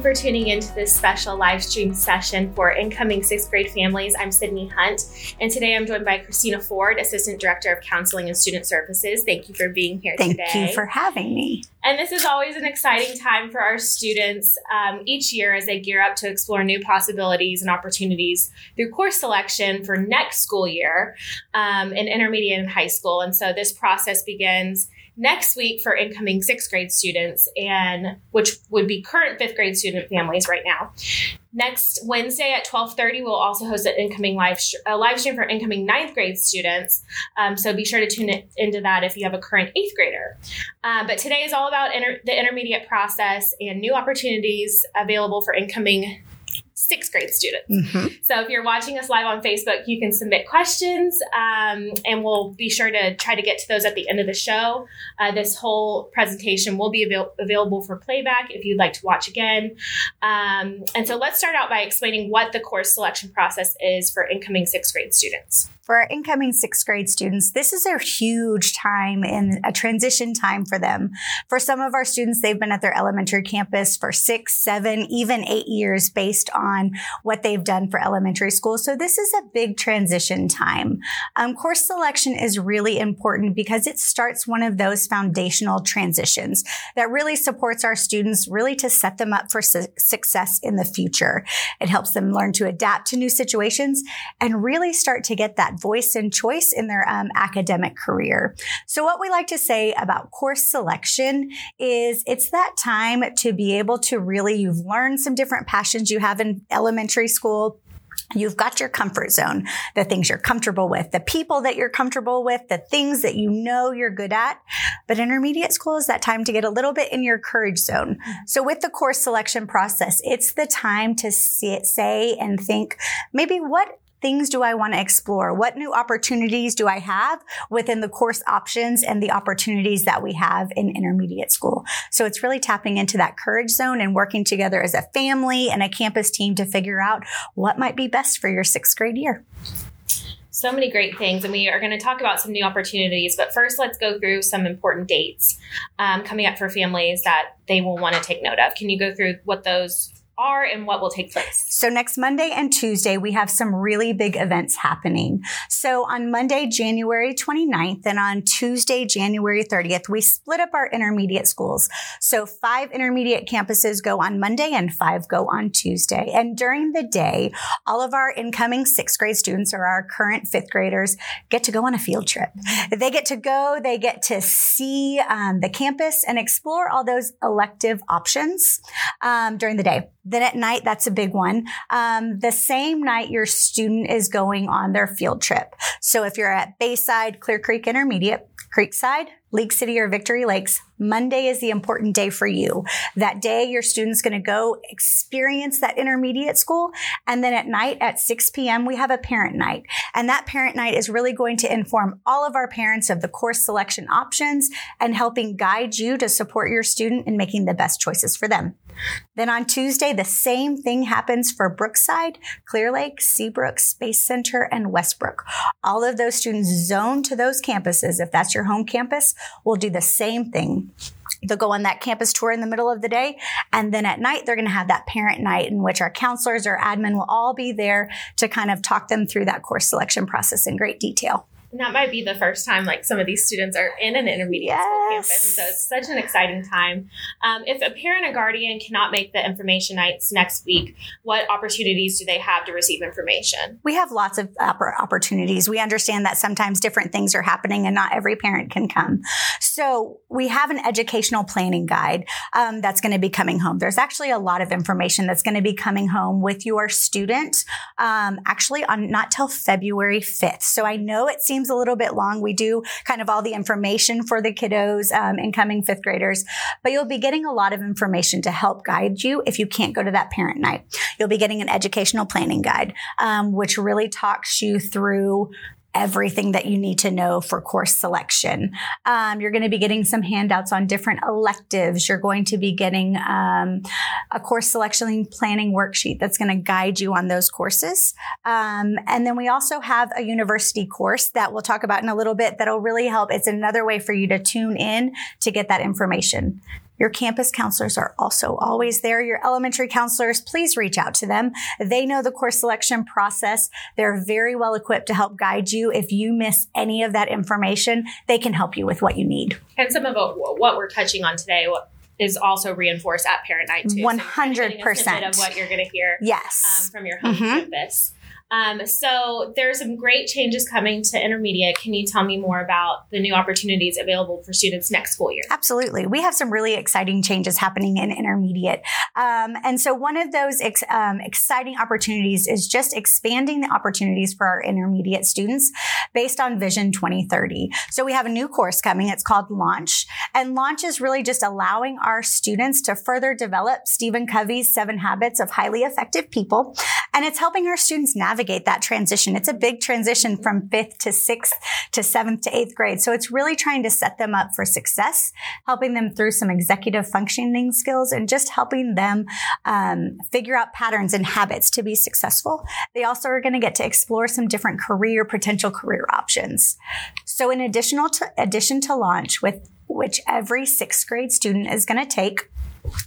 you for tuning into this special live stream session for incoming sixth grade families. I'm Sydney Hunt, and today I'm joined by Christina Ford, Assistant Director of Counseling and Student Services. Thank you for being here Thank today. Thank you for having me. And this is always an exciting time for our students um, each year as they gear up to explore new possibilities and opportunities through course selection for next school year um, in intermediate and high school. And so this process begins next week for incoming sixth grade students and which would be current fifth grade student families right now. Next wednesday at 12.30 we'll also host an incoming live, a live stream for incoming ninth grade students. Um, so be sure to tune it into that if you have a current eighth grader. Uh, but today is all about inter- the intermediate process and new opportunities available for incoming sixth grade students. Mm-hmm. So if you're watching us live on Facebook, you can submit questions um, and we'll be sure to try to get to those at the end of the show. Uh, this whole presentation will be avail- available for playback if you'd like to watch again. Um, and so let's start out by explaining what the course selection process is for incoming sixth grade students for our incoming sixth grade students, this is a huge time and a transition time for them. For some of our students, they've been at their elementary campus for six, seven, even eight years based on what they've done for elementary school. So this is a big transition time. Um, course selection is really important because it starts one of those foundational transitions that really supports our students really to set them up for su- success in the future. It helps them learn to adapt to new situations and really start to get that voice and choice in their um, academic career. So what we like to say about course selection is it's that time to be able to really, you've learned some different passions you have in elementary school. You've got your comfort zone, the things you're comfortable with, the people that you're comfortable with, the things that you know you're good at. But intermediate school is that time to get a little bit in your courage zone. So with the course selection process, it's the time to say and think, maybe what things do I want to explore? What new opportunities do I have within the course options and the opportunities that we have in intermediate school? So it's really tapping into that courage zone and working together as a family and a campus team to figure out what might be best for your sixth grade year so many great things, and we are going to talk about some new opportunities. But first, let's go through some important dates um, coming up for families that they will want to take note of. Can you go through what those are and what will take place? So next Monday and Tuesday, we have some really big events happening. So on Monday, January 29th and on Tuesday, January 30th, we split up our intermediate schools. So five intermediate campuses go on Monday and five go on Tuesday. And during the day, all of our incoming sixth grade students or our current fifth graders get to go on a field trip. They get to go, they get to see um, the campus and explore all those elective options um, during the day. Then at night, that's a big one. Um, the same night your student is going on their field trip. So if you're at Bayside, Clear Creek Intermediate, Creekside, League City, or Victory Lakes, Monday is the important day for you. That day, your student's going to go experience that intermediate school. And then at night at 6 p.m., we have a parent night. And that parent night is really going to inform all of our parents of the course selection options and helping guide you to support your student in making the best choices for them. Then on Tuesday, the same thing happens for Brookside, Clear Lake, Seabrook, Space Center, and Westbrook. All of those students zone to those campuses. If that's your home campus, will do the same thing. They'll go on that campus tour in the middle of the day. And then at night, they're going to have that parent night in which our counselors or admin will all be there to kind of talk them through that course selection process in great detail. And that might be the first time like some of these students are in an intermediate yes. school campus. And so it's such an exciting time. Um, if a parent or guardian cannot make the information nights next week, what opportunities do they have to receive information? We have lots of opportunities. We understand that sometimes different things are happening and not every parent can come. So we have an educational planning guide um, that's going to be coming home. There's actually a lot of information that's going to be coming home with your student um, actually on not till February 5th. So I know it seems a little bit long. We do kind of all the information for the kiddos, um, incoming fifth graders, but you'll be getting a lot of information to help guide you if you can't go to that parent night. You'll be getting an educational planning guide, um, which really talks you through everything that you need to know for course selection. Um, you're going to be getting some handouts on different electives. You're going to be getting um, a course selection planning worksheet that's going to guide you on those courses. Um, and then we also have a university course that we'll talk about in a little bit that'll really help. It's another way for you to tune in to get that information. Your campus counselors are also always there. Your elementary counselors, please reach out to them. They know the course selection process. They're very well equipped to help guide you. If you miss any of that information, they can help you with what you need. And some of what we're touching on today, is also reinforced at Parent Night too. One hundred percent of what you're going to hear. Yes, um, from your home mm-hmm. campus. Um, so there's some great changes coming to intermediate. Can you tell me more about the new opportunities available for students next school year? Absolutely. We have some really exciting changes happening in intermediate. Um, and so one of those ex- um, exciting opportunities is just expanding the opportunities for our intermediate students based on Vision 2030. So we have a new course coming. It's called Launch. And Launch is really just allowing our students to further develop Stephen Covey's seven habits of highly effective people. And it's helping our students navigate that transition. It's a big transition from fifth to sixth to seventh to eighth grade. So it's really trying to set them up for success, helping them through some executive functioning skills and just helping them um, figure out patterns and habits to be successful. They also are going to get to explore some different career, potential career options. So in additional to, addition to launch with which every sixth grade student is going to take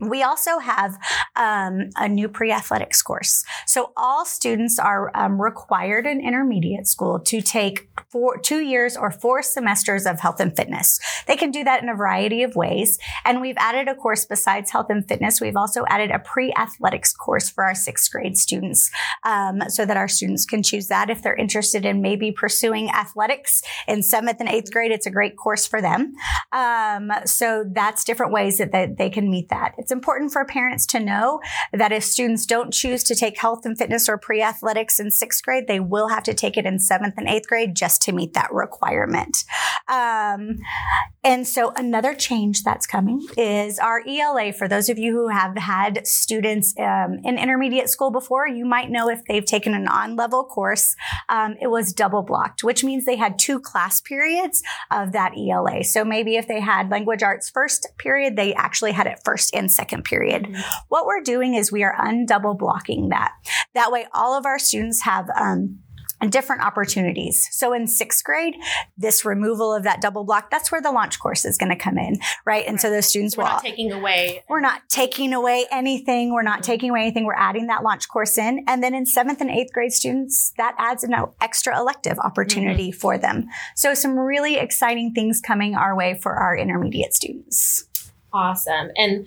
we also have um, a new pre-athletics course. So all students are um, required in intermediate school to take four, two years or four semesters of health and fitness. They can do that in a variety of ways. And we've added a course besides health and fitness. We've also added a pre-athletics course for our sixth grade students um, so that our students can choose that if they're interested in maybe pursuing athletics in seventh and eighth grade. It's a great course for them. Um, so that's different ways that, that they can meet that that. It's important for parents to know that if students don't choose to take health and fitness or pre-athletics in sixth grade, they will have to take it in seventh and eighth grade just to meet that requirement. Um, and so another change that's coming is our ELA. For those of you who have had students um, in intermediate school before, you might know if they've taken an on-level course, um, it was double blocked, which means they had two class periods of that ELA. So maybe if they had language arts first period, they actually had it first and second period. Mm-hmm. What we're doing is we are undouble blocking that. That way, all of our students have um, different opportunities. So in sixth grade, this removal of that double block, that's where the launch course is going to come in, right? And right. so those students we're will. not taking away. We're not taking away anything. We're not mm-hmm. taking away anything. We're adding that launch course in. And then in seventh and eighth grade students, that adds an extra elective opportunity mm-hmm. for them. So some really exciting things coming our way for our intermediate students. Awesome. And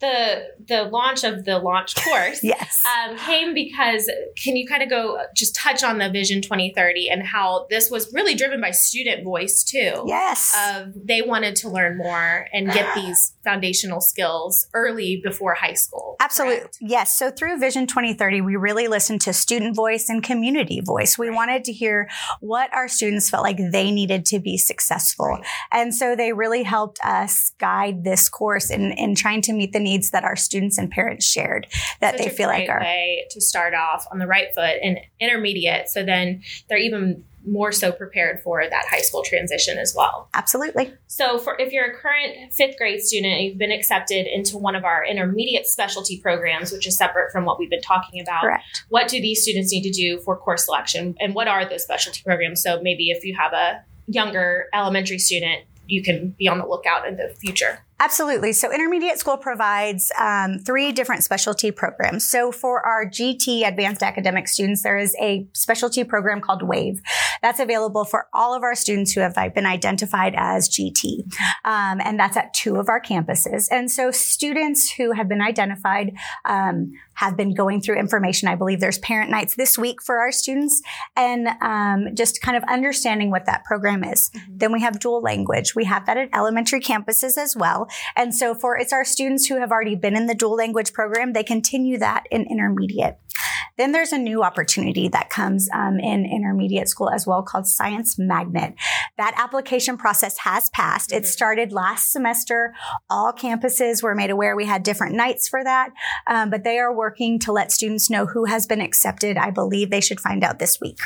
the the launch of the launch course yes um, came because can you kind of go just touch on the vision 2030 and how this was really driven by student voice too yes of they wanted to learn more and get these foundational skills early before high school absolutely correct? yes so through vision 2030 we really listened to student voice and community voice we right. wanted to hear what our students felt like they needed to be successful right. and so they really helped us guide this course in, in trying to meet the needs that our students and parents shared that Such they feel like are way to start off on the right foot in intermediate. So then they're even more so prepared for that high school transition as well. Absolutely. So, for if you're a current fifth grade student and you've been accepted into one of our intermediate specialty programs, which is separate from what we've been talking about, Correct. what do these students need to do for course selection, and what are those specialty programs? So, maybe if you have a younger elementary student, you can be on the lookout in the future. Absolutely. So intermediate school provides um, three different specialty programs. So for our GT advanced academic students, there is a specialty program called WAVE. That's available for all of our students who have been identified as GT. Um, and that's at two of our campuses. And so students who have been identified um, have been going through information. I believe there's parent nights this week for our students and um, just kind of understanding what that program is. Mm-hmm. Then we have dual language. We have that at elementary campuses as well. And so for it's our students who have already been in the dual language program, they continue that in intermediate. Then there's a new opportunity that comes um, in intermediate school as well called Science Magnet. That application process has passed. It mm-hmm. started last semester. All campuses were made aware. We had different nights for that, um, but they are working to let students know who has been accepted. I believe they should find out this week.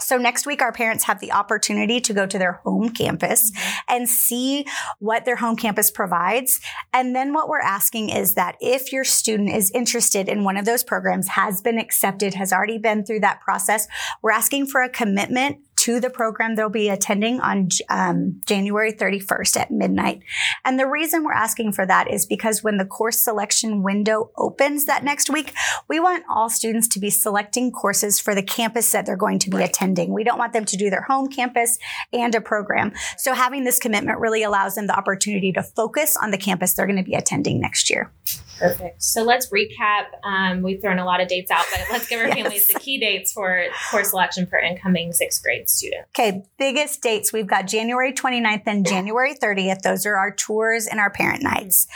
So next week, our parents have the opportunity to go to their home campus mm-hmm. and see what their home campus provides. And then what we're asking is that if your student is interested in one of those programs, has been accepted, has already been through that process, we're asking for a commitment to the program they'll be attending on um, January 31st at midnight. And the reason we're asking for that is because when the course selection window opens that next week, we want all students to be selecting courses for the campus that they're going to be right. attending. We don't want them to do their home campus and a program. So having this commitment really allows them the opportunity to focus on the campus they're going to be attending next year. Perfect. So let's recap. Um, we've thrown a lot of dates out, but let's give our yes. families the key dates for course selection for incoming sixth grade students. Okay, biggest dates we've got January 29th and January 30th. Those are our tours and our parent nights.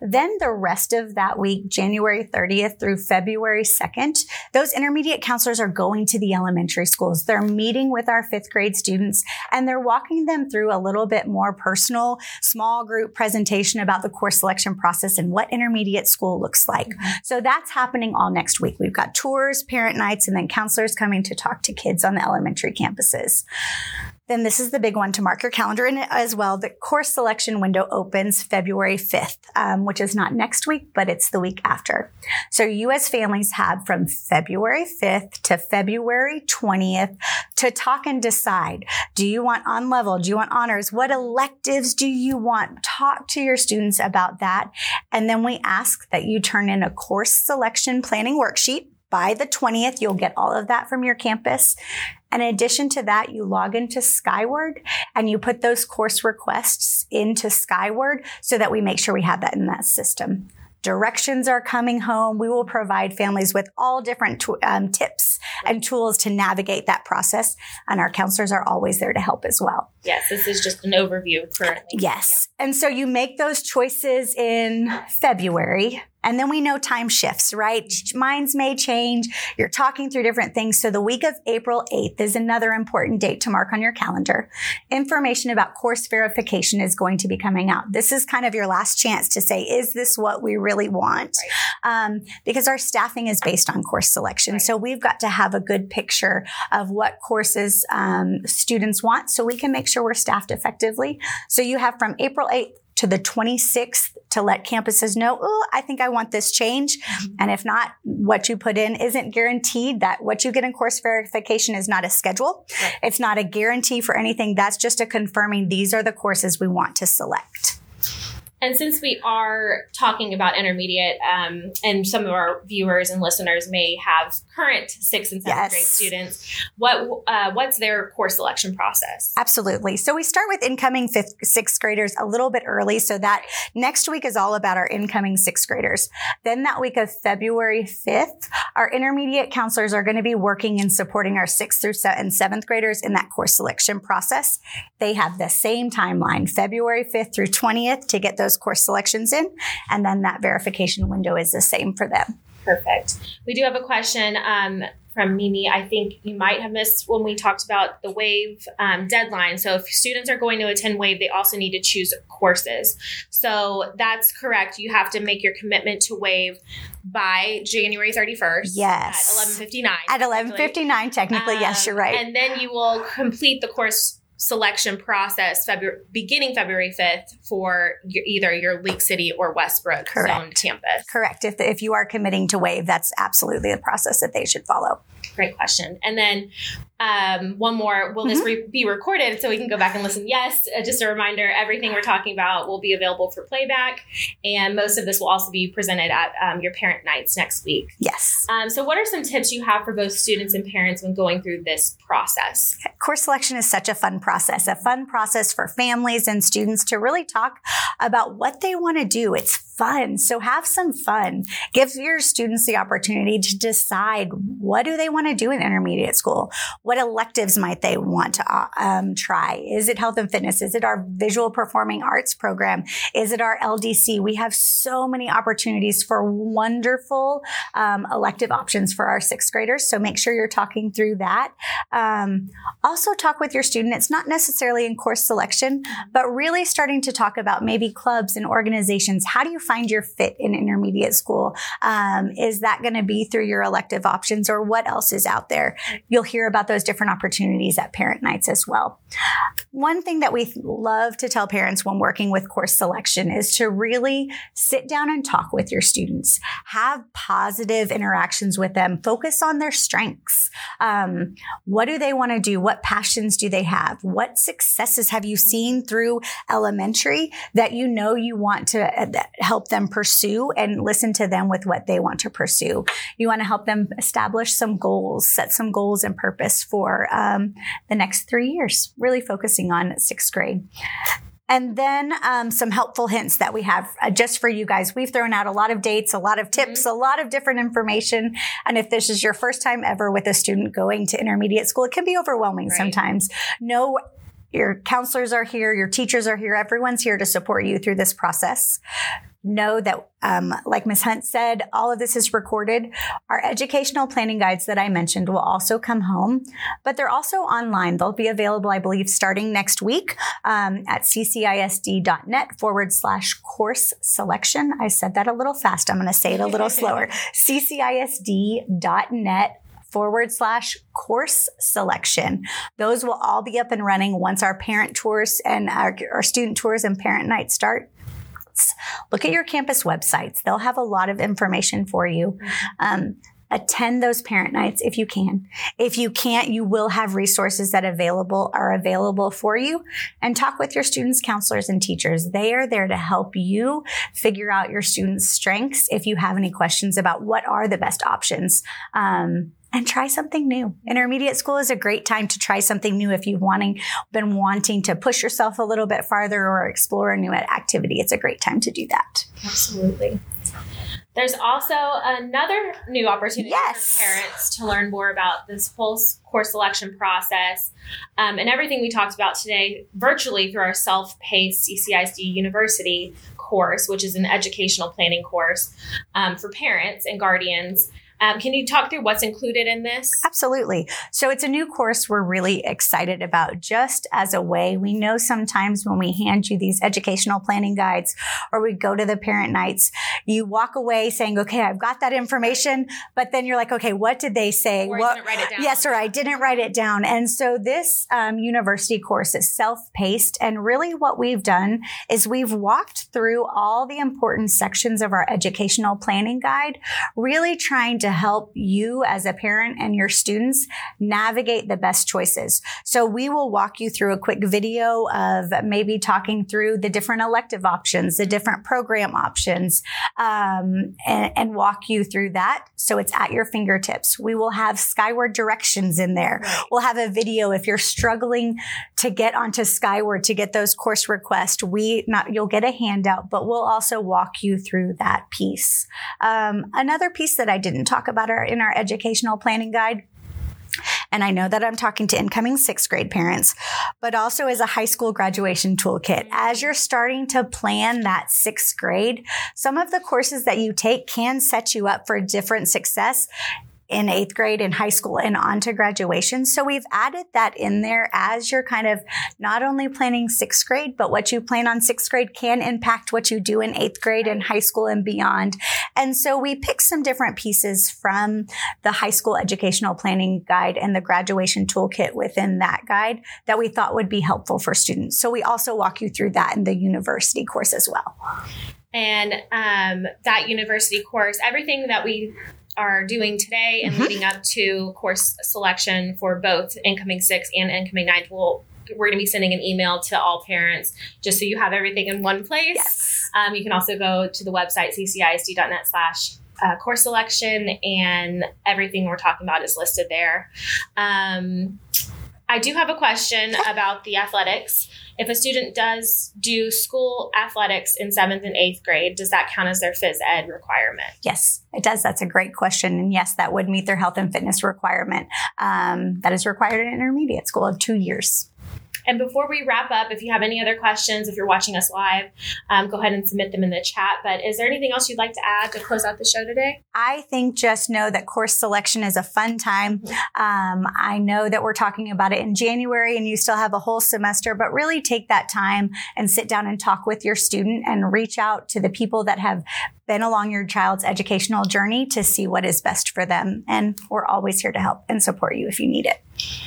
Then the rest of that week, January 30th through February 2nd, those intermediate counselors are going to the elementary schools. They're meeting with our fifth grade students and they're walking them through a little bit more personal, small group presentation about the course selection process and what intermediate school looks like. Mm-hmm. So that's happening all next week. We've got tours, parent nights, and then counselors coming to talk to kids on the elementary campuses. Then this is the big one to mark your calendar in as well. The course selection window opens February 5th, um, which is not next week, but it's the week after. So you as families have from February 5th to February 20th to talk and decide. Do you want on level? Do you want honors? What electives do you want? Talk to your students about that. And then we ask that you turn in a course selection planning worksheet by the 20th, you'll get all of that from your campus. And in addition to that, you log into Skyward and you put those course requests into Skyward so that we make sure we have that in that system. Directions are coming home. We will provide families with all different um, tips and tools to navigate that process. And our counselors are always there to help as well. Yes, this is just an overview currently. Yes. Yeah. And so you make those choices in February and then we know time shifts, right? Minds may change. You're talking through different things. So the week of April 8th is another important date to mark on your calendar. Information about course verification is going to be coming out. This is kind of your last chance to say, is this what we really want? Right. Um, because our staffing is based on course selection. Right. So we've got to have a good picture of what courses um, students want so we can make sure we're staffed effectively. So you have from April 8th to the 26th to let campuses know, oh, I think I want this change. Mm-hmm. And if not, what you put in isn't guaranteed that what you get in course verification is not a schedule. Right. It's not a guarantee for anything. That's just a confirming these are the courses we want to select. And since we are talking about intermediate, um, and some of our viewers and listeners may have current sixth and seventh yes. grade students, what uh, what's their course selection process? Absolutely. So we start with incoming fifth, sixth graders a little bit early, so that next week is all about our incoming sixth graders. Then that week of February fifth, our intermediate counselors are going to be working and supporting our sixth through and seventh graders in that course selection process. They have the same timeline, February fifth through twentieth, to get those those course selections in. And then that verification window is the same for them. Perfect. We do have a question um, from Mimi. I think you might have missed when we talked about the WAVE um, deadline. So if students are going to attend WAVE, they also need to choose courses. So that's correct. You have to make your commitment to WAVE by January 31st. Yes. At 11:59. At 11:59 technically, um, yes, you're right. And then you will complete the course selection process February, beginning February 5th for your, either your League City or Westbrook Correct. zone campus. Correct. If, if you are committing to WAVE, that's absolutely the process that they should follow. Great question. And then um, one more, will mm-hmm. this re- be recorded so we can go back and listen? Yes, uh, just a reminder everything we're talking about will be available for playback. And most of this will also be presented at um, your parent nights next week. Yes. Um, so, what are some tips you have for both students and parents when going through this process? Course selection is such a fun process, a fun process for families and students to really talk about what they want to do. It's fun. So have some fun. Give your students the opportunity to decide what do they want to do in intermediate school? What electives might they want to uh, um, try? Is it health and fitness? Is it our visual performing arts program? Is it our LDC? We have so many opportunities for wonderful um, elective options for our sixth graders. So make sure you're talking through that. Um, also talk with your student. It's not necessarily in course selection, but really starting to talk about maybe clubs and organizations. How do you find find your fit in intermediate school? Um, is that going to be through your elective options or what else is out there? You'll hear about those different opportunities at parent nights as well. One thing that we love to tell parents when working with course selection is to really sit down and talk with your students, have positive interactions with them, focus on their strengths. Um, what do they want to do? What passions do they have? What successes have you seen through elementary that you know you want to uh, help them pursue and listen to them with what they want to pursue? You want to help them establish some goals, set some goals and purpose for um, the next three years, really focusing on sixth grade. And then um, some helpful hints that we have uh, just for you guys. We've thrown out a lot of dates, a lot of tips, mm-hmm. a lot of different information. And if this is your first time ever with a student going to intermediate school, it can be overwhelming right. sometimes. No your counselors are here, your teachers are here, everyone's here to support you through this process know that, um, like Ms. Hunt said, all of this is recorded. Our educational planning guides that I mentioned will also come home, but they're also online. They'll be available, I believe, starting next week um, at ccisd.net forward slash course selection. I said that a little fast. I'm going to say it a little slower. ccisd.net forward slash course selection. Those will all be up and running once our parent tours and our, our student tours and parent nights start Look at your campus websites. They'll have a lot of information for you. Um, attend those parent nights if you can. If you can't, you will have resources that available are available for you and talk with your students, counselors and teachers. They are there to help you figure out your students' strengths. If you have any questions about what are the best options, um, and try something new. Intermediate school is a great time to try something new if you've wanting, been wanting to push yourself a little bit farther or explore a new activity. It's a great time to do that. Absolutely. There's also another new opportunity yes. for parents to learn more about this whole course selection process um, and everything we talked about today virtually through our self-paced CCISD University course, which is an educational planning course um, for parents and guardians. Um, can you talk through what's included in this? Absolutely. So it's a new course we're really excited about just as a way. We know sometimes when we hand you these educational planning guides or we go to the parent nights, you walk away saying, okay, I've got that information, but then you're like, okay, what did they say? Or what, write it down. Yes, or I didn't write it down. And so this um, university course is self-paced. And really what we've done is we've walked through all the important sections of our educational planning guide, really trying to help you as a parent and your students navigate the best choices. So we will walk you through a quick video of maybe talking through the different elective options, the different program options, um, and, and, walk you through that. So it's at your fingertips. We will have Skyward directions in there. We'll have a video if you're struggling to get onto Skyward to get those course requests. We not you'll get a handout, but we'll also walk you through that piece. Um, another piece that I didn't talk about our in our educational planning guide. And I know that I'm talking to incoming sixth grade parents, but also as a high school graduation toolkit. As you're starting to plan that sixth grade, some of the courses that you take can set you up for different success in eighth grade in high school and on to graduation. So we've added that in there as you're kind of not only planning sixth grade, but what you plan on sixth grade can impact what you do in eighth grade and high school and beyond. And so we picked some different pieces from the high school educational planning guide and the graduation toolkit within that guide that we thought would be helpful for students. So we also walk you through that in the university course as well. And um, that university course, everything that we are doing today and mm-hmm. leading up to course selection for both incoming six and incoming ninth will we're going to be sending an email to all parents just so you have everything in one place. Yes. Um, you can also go to the website ccisd.net slash uh, course selection and everything we're talking about is listed there. Um, I do have a question about the athletics. If a student does do school athletics in seventh and eighth grade, does that count as their phys ed requirement? Yes, it does. That's a great question. And yes, that would meet their health and fitness requirement. Um, that is required in intermediate school of two years. And before we wrap up, if you have any other questions, if you're watching us live, um, go ahead and submit them in the chat. But is there anything else you'd like to add to close out the show today? I think just know that course selection is a fun time. Um, I know that we're talking about it in January and you still have a whole semester, but really take that time and sit down and talk with your student and reach out to the people that have been along your child's educational journey to see what is best for them. And we're always here to help and support you if you need it.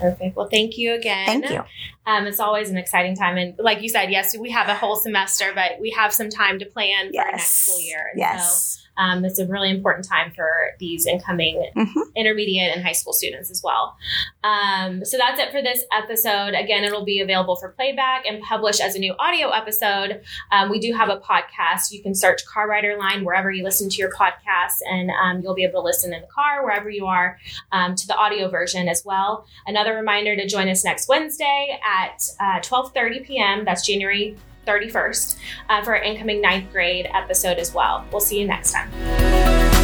Perfect. Well, thank you again. Thank you. Um, it's always an exciting time. And like you said, yes, we have a whole semester, but we have some time to plan for yes. next school year. And yes. So, um, it's a really important time for these incoming Mhm. intermediate and high school students as well. Um, so that's it for this episode. Again, it'll be available for playback and published as a new audio episode. Um, we do have a podcast. You can search Car Rider Line wherever you listen to your podcasts, and um, you'll be able to listen in the car wherever you are um, to the audio version as well. Another reminder to join us next Wednesday at uh, 12:30 p.m. That's January 31st uh, for our incoming ninth grade episode as well. We'll see you next time.